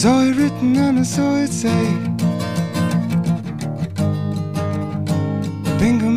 Saw it written and I saw it say, Bingo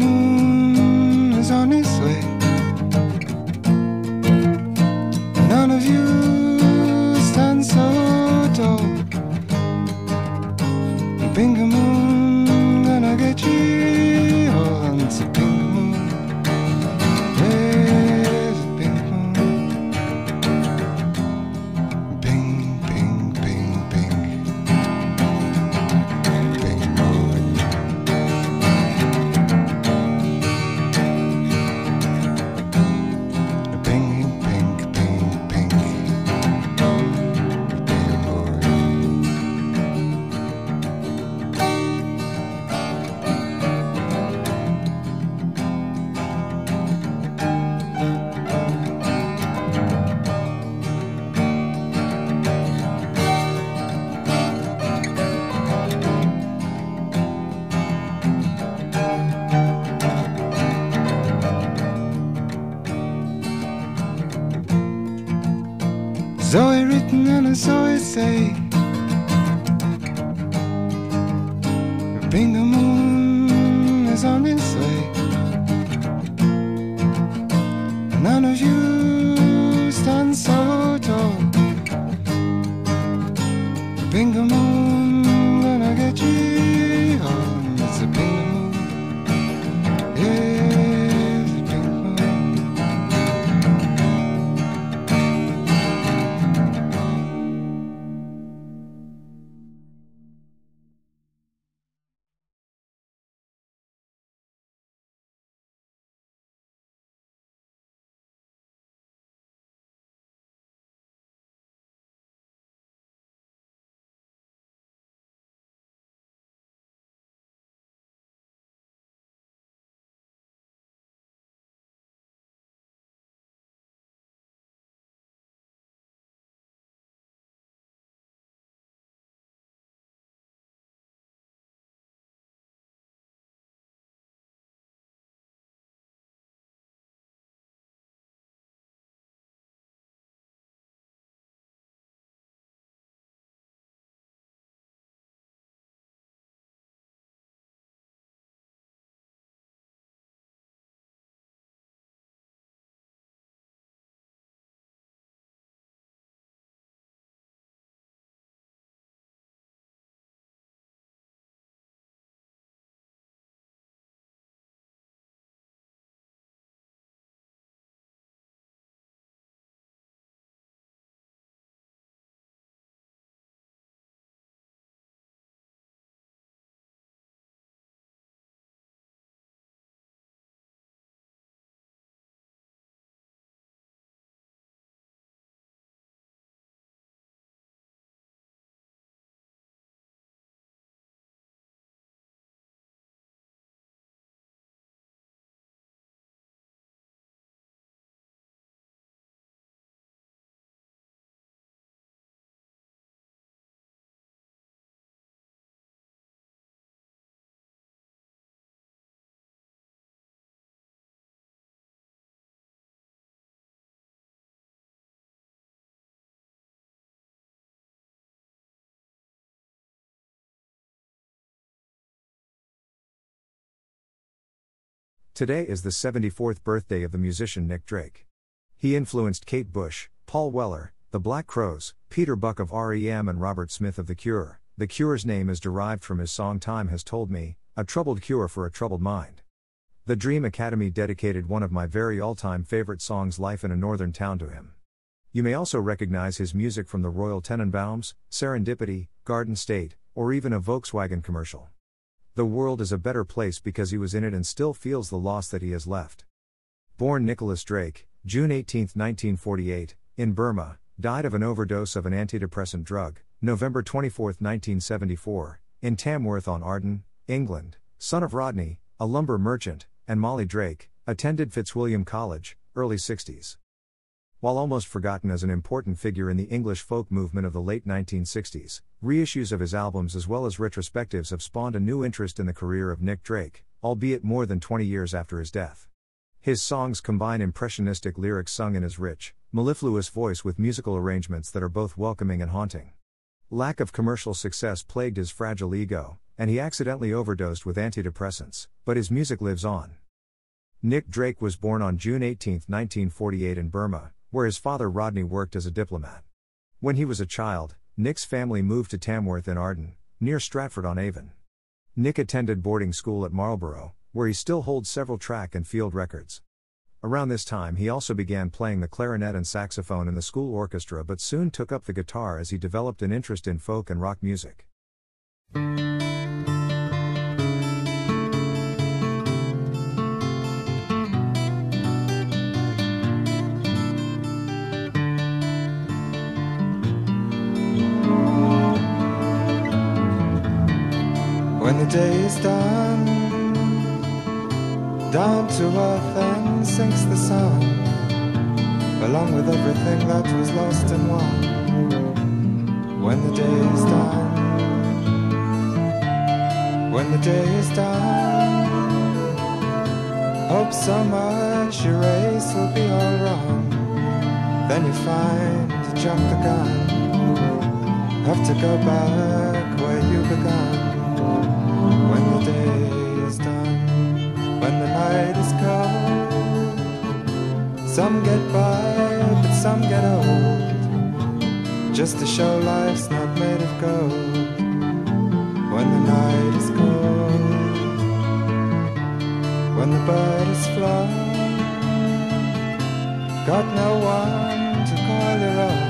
Today is the 74th birthday of the musician Nick Drake. He influenced Kate Bush, Paul Weller, the Black Crowes, Peter Buck of REM, and Robert Smith of The Cure. The Cure's name is derived from his song Time Has Told Me, a troubled cure for a troubled mind. The Dream Academy dedicated one of my very all time favorite songs, Life in a Northern Town, to him. You may also recognize his music from the Royal Tenenbaums, Serendipity, Garden State, or even a Volkswagen commercial. The world is a better place because he was in it and still feels the loss that he has left. Born Nicholas Drake, June 18, 1948, in Burma, died of an overdose of an antidepressant drug, November 24, 1974, in Tamworth on Arden, England, son of Rodney, a lumber merchant, and Molly Drake, attended Fitzwilliam College, early 60s. While almost forgotten as an important figure in the English folk movement of the late 1960s, reissues of his albums as well as retrospectives have spawned a new interest in the career of Nick Drake, albeit more than 20 years after his death. His songs combine impressionistic lyrics sung in his rich, mellifluous voice with musical arrangements that are both welcoming and haunting. Lack of commercial success plagued his fragile ego, and he accidentally overdosed with antidepressants, but his music lives on. Nick Drake was born on June 18, 1948, in Burma, where his father Rodney worked as a diplomat. When he was a child, Nick's family moved to Tamworth in Arden, near Stratford on Avon. Nick attended boarding school at Marlborough, where he still holds several track and field records. Around this time, he also began playing the clarinet and saxophone in the school orchestra but soon took up the guitar as he developed an interest in folk and rock music. The day is done, down to earth and sinks the sun, along with everything that was lost and won. When the day is done, when the day is done, hope so much your race will be all wrong Then you find you jumped the gun, have to go back where you began day is done, when the night is cold. Some get by, but some get old. Just to show life's not made of gold. When the night is cold, when the bird is flown, got no one to call your own,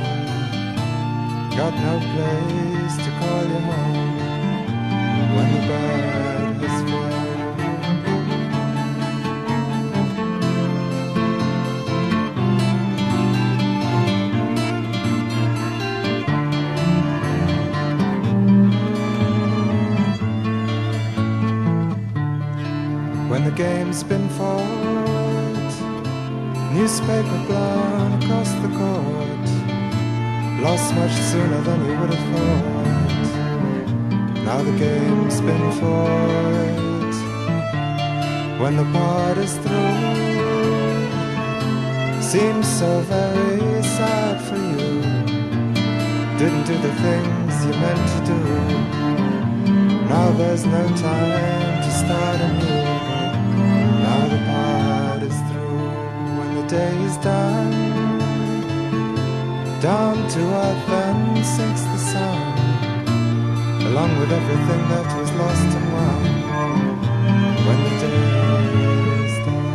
got no place to call your home when the bird newspaper blown across the court, lost much sooner than you would have thought. Now the game's been fought. When the part is through, seems so very sad for you. Didn't do the things you meant to do. Now there's no time to start anew. Now the part is through. Day is done, down to earth and sinks the sun along with everything that was lost and won when the day is done.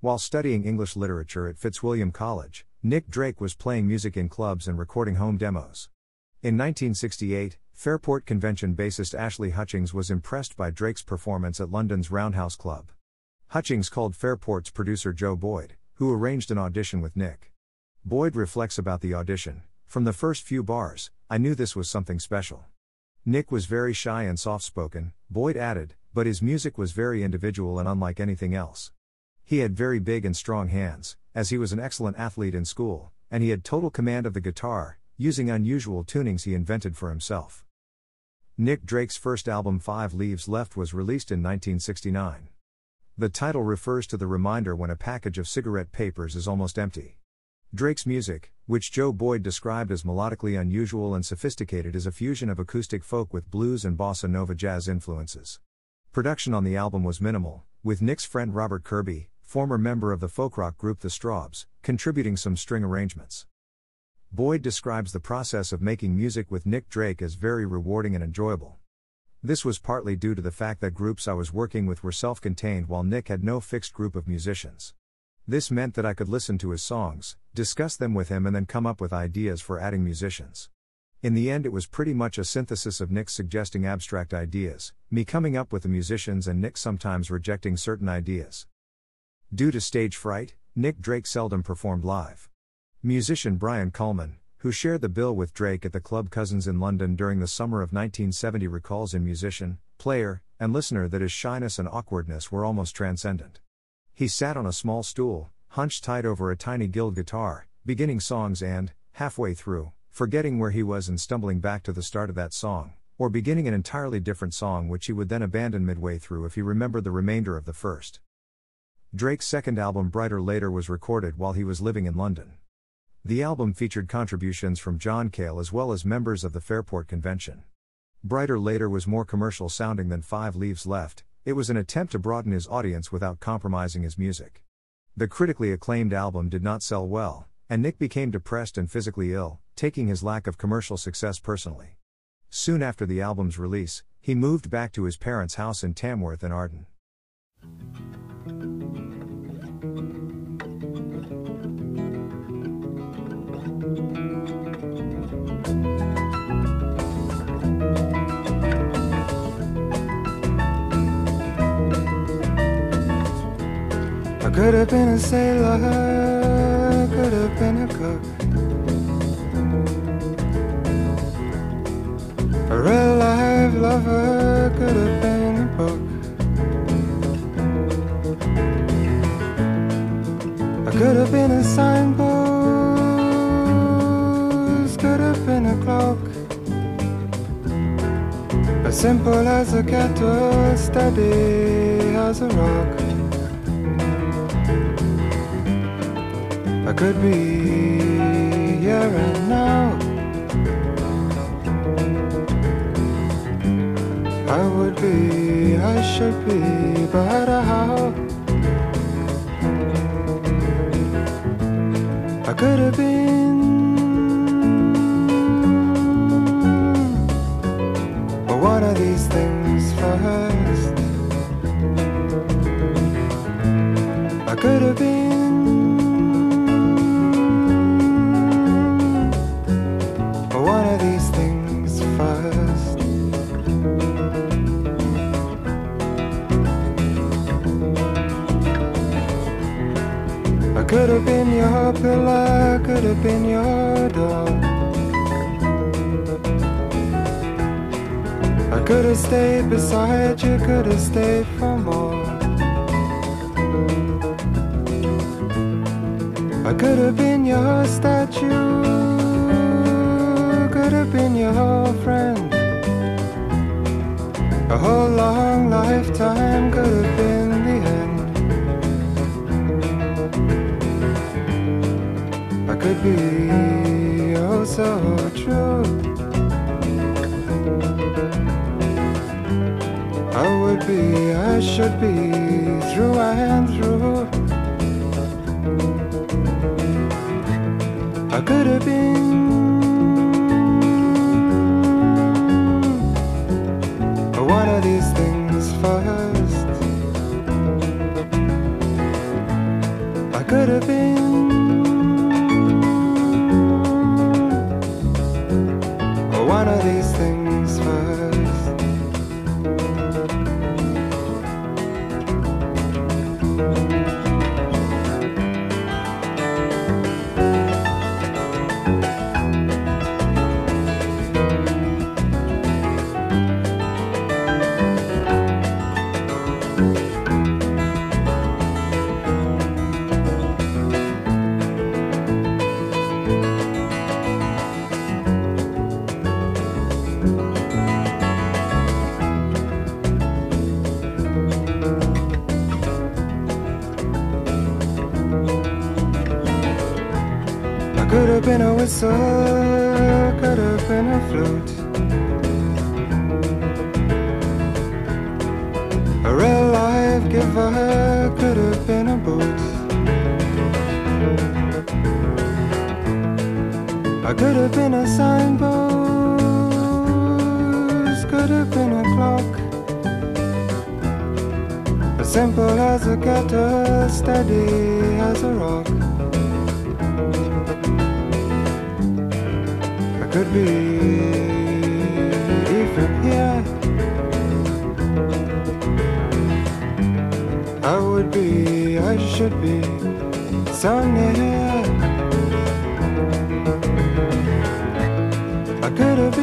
While studying English literature at Fitzwilliam College, Nick Drake was playing music in clubs and recording home demos. In 1968, Fairport Convention bassist Ashley Hutchings was impressed by Drake's performance at London's Roundhouse Club. Hutchings called Fairport's producer Joe Boyd, who arranged an audition with Nick. Boyd reflects about the audition From the first few bars, I knew this was something special. Nick was very shy and soft spoken, Boyd added, but his music was very individual and unlike anything else. He had very big and strong hands, as he was an excellent athlete in school, and he had total command of the guitar, using unusual tunings he invented for himself. Nick Drake's first album Five Leaves Left was released in 1969. The title refers to the reminder when a package of cigarette papers is almost empty. Drake's music, which Joe Boyd described as melodically unusual and sophisticated, is a fusion of acoustic folk with blues and bossa nova jazz influences. Production on the album was minimal, with Nick's friend Robert Kirby, former member of the folk rock group The Strawbs, contributing some string arrangements. Boyd describes the process of making music with Nick Drake as very rewarding and enjoyable. This was partly due to the fact that groups I was working with were self contained while Nick had no fixed group of musicians. This meant that I could listen to his songs, discuss them with him, and then come up with ideas for adding musicians. In the end, it was pretty much a synthesis of Nick suggesting abstract ideas, me coming up with the musicians, and Nick sometimes rejecting certain ideas. Due to stage fright, Nick Drake seldom performed live. Musician Brian Cullman, who shared the bill with Drake at the Club Cousins in London during the summer of 1970, recalls in musician, player, and listener that his shyness and awkwardness were almost transcendent. He sat on a small stool, hunched tight over a tiny Guild guitar, beginning songs and, halfway through, forgetting where he was and stumbling back to the start of that song, or beginning an entirely different song which he would then abandon midway through if he remembered the remainder of the first. Drake's second album Bryter Layter was recorded while he was living in London. The album featured contributions from John Cale as well as members of the Fairport Convention. Bryter Layter was more commercial sounding than Five Leaves Left, it was an attempt to broaden his audience without compromising his music. The critically acclaimed album did not sell well, and Nick became depressed and physically ill, taking his lack of commercial success personally. Soon after the album's release, he moved back to his parents' house in Tamworth and Arden. Could have been a sailor, could have been a cook. A real life lover could have been a book. I could have been a signpost, could have been a cloak. As simple as a kettle, steady as a rock. Could be here and now. I would be, I should be, but how? I could have been. But one of these things first. I could have been. Could have been your pillar, could have been your door. I could have stayed beside you, could have stayed for more. I could have been your statue, could have been your friend. A whole long lifetime could have been could be oh so true. I would be, I should be through and through. I could have been. One of these things first. I could have been. Of giver could have been a boot. I could have been a signpost, could have been a clock. As simple as a kettle, steady as a rock. I could be should be near. I could have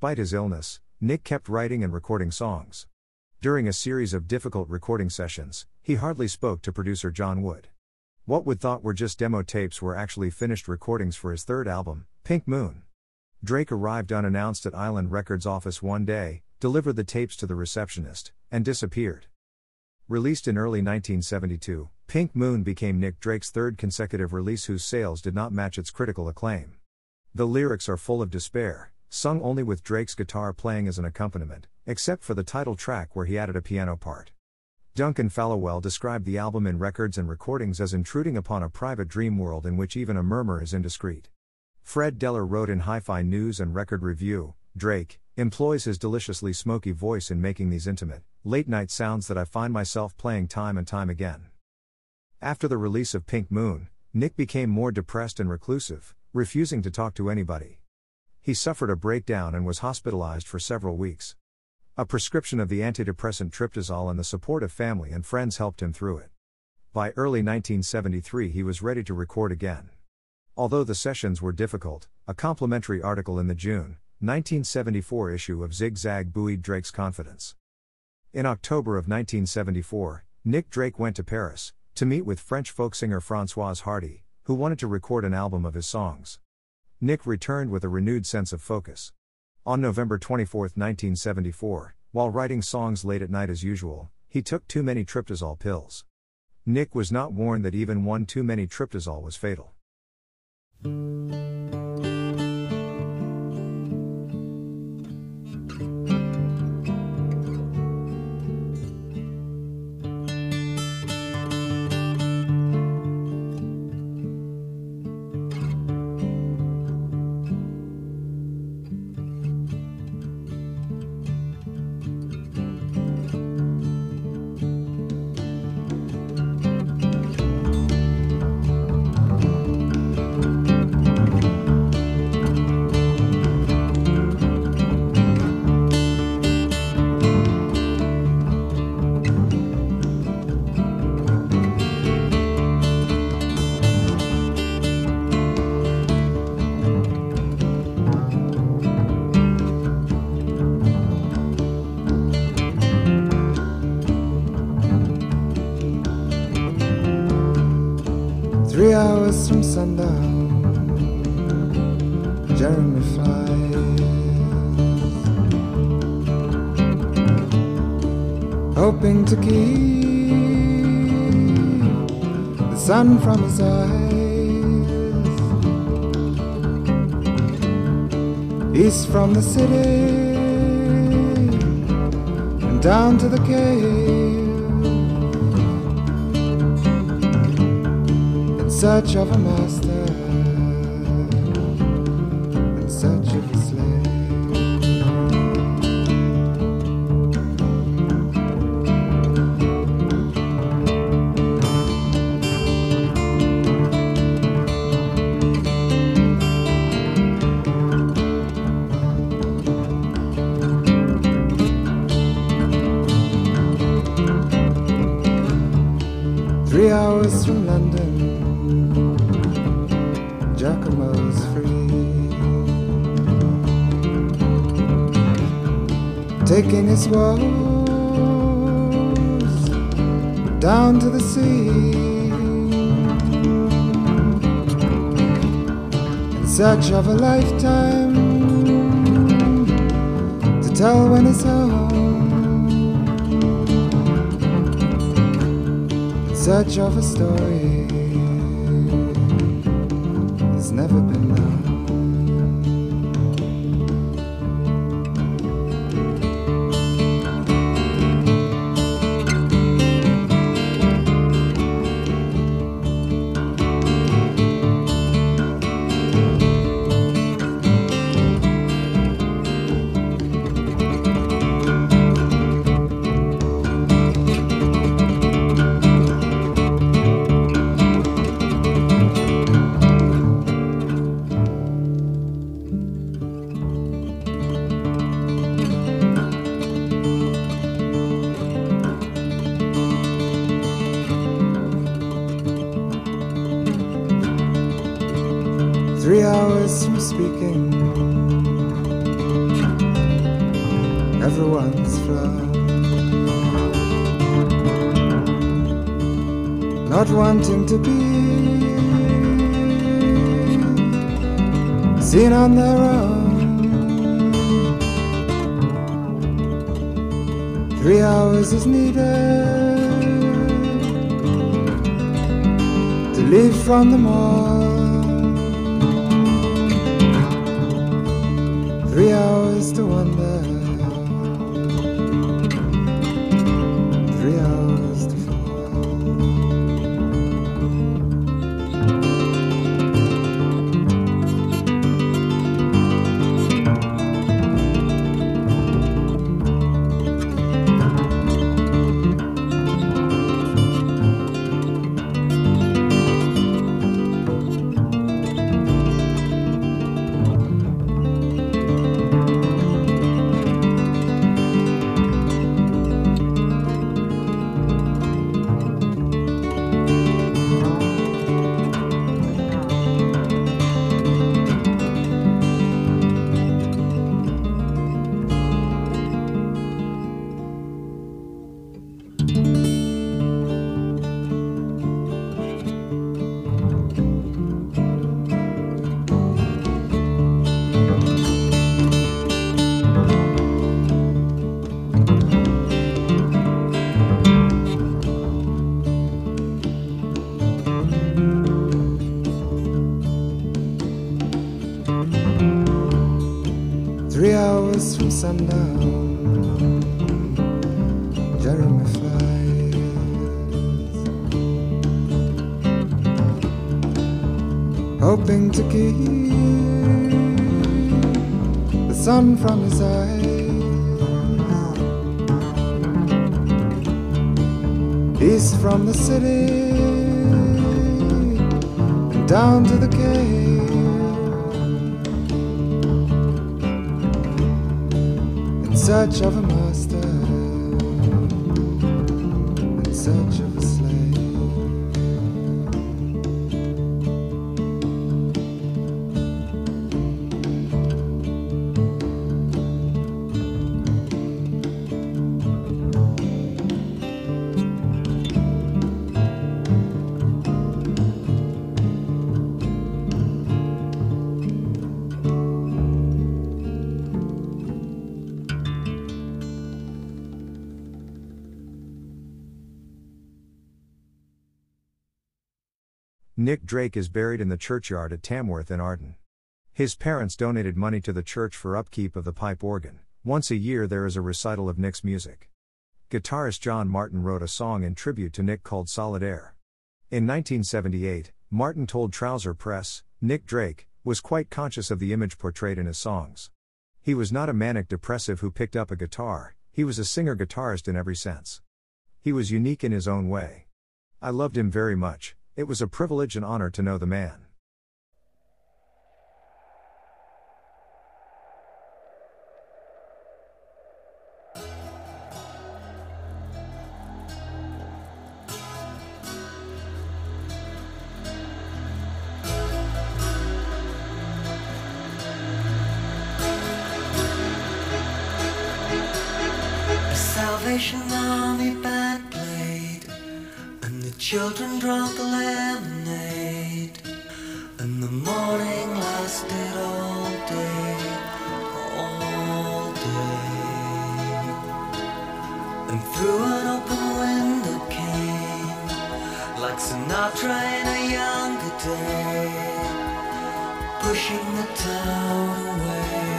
Despite his illness, Nick kept writing and recording songs. During a series of difficult recording sessions, he hardly spoke to producer John Wood. What Wood thought were just demo tapes were actually finished recordings for his third album, Pink Moon. Drake arrived unannounced at Island Records' office one day, delivered the tapes to the receptionist, and disappeared. Released in early 1972, Pink Moon became Nick Drake's third consecutive release whose sales did not match its critical acclaim. The lyrics are full of despair, sung only with Drake's guitar playing as an accompaniment, except for the title track where he added a piano part. Duncan Fallowell described the album in records and recordings as intruding upon a private dream world in which even a murmur is indiscreet. Fred Dellar wrote in Hi Fi News and Record Review Drake employs his deliciously smoky voice in making these intimate, late night sounds that I find myself playing time and time again. After the release of Pink Moon, Nick became more depressed and reclusive, refusing to talk to anybody. He suffered a breakdown and was hospitalized for several weeks. A prescription of the antidepressant Tryptizol and the support of family and friends helped him through it. By early 1973, he was ready to record again. Although the sessions were difficult, a complimentary article in the June 1974 issue of Zigzag buoyed Drake's confidence. In October of 1974, Nick Drake went to Paris to meet with French folk singer Françoise Hardy, who wanted to record an album of his songs. Nick returned with a renewed sense of focus. On November 24, 1974, while writing songs late at night as usual, he took too many Tryptizol pills. Nick was not warned that even one too many Tryptizol was fatal. The from his eyes. East from the city and down to the cave. in search of a master, Taking down to the sea. In search of a lifetime to tell when he's home. In search of a story that's never speaking, everyone's flown. Not wanting to be seen on their own. Three hours is needed to leave from the mall. Three hours to wonder. Sun from his eyes. East from the city and down to the cave. in search of a master, Nick Drake is buried in the churchyard at Tamworth in Arden. His parents donated money to the church for upkeep of the pipe organ. Once a year there is a recital of Nick's music. Guitarist John Martyn wrote a song in tribute to Nick called Solid Air. In 1978, Martyn told Trouser Press, Nick Drake was quite conscious of the image portrayed in his songs. He was not a manic depressive who picked up a guitar, he was a singer guitarist in every sense. He was unique in his own way. I loved him very much, it was a privilege and honor to know the man. Pushing the town away.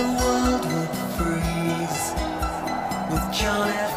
The world would freeze with John F.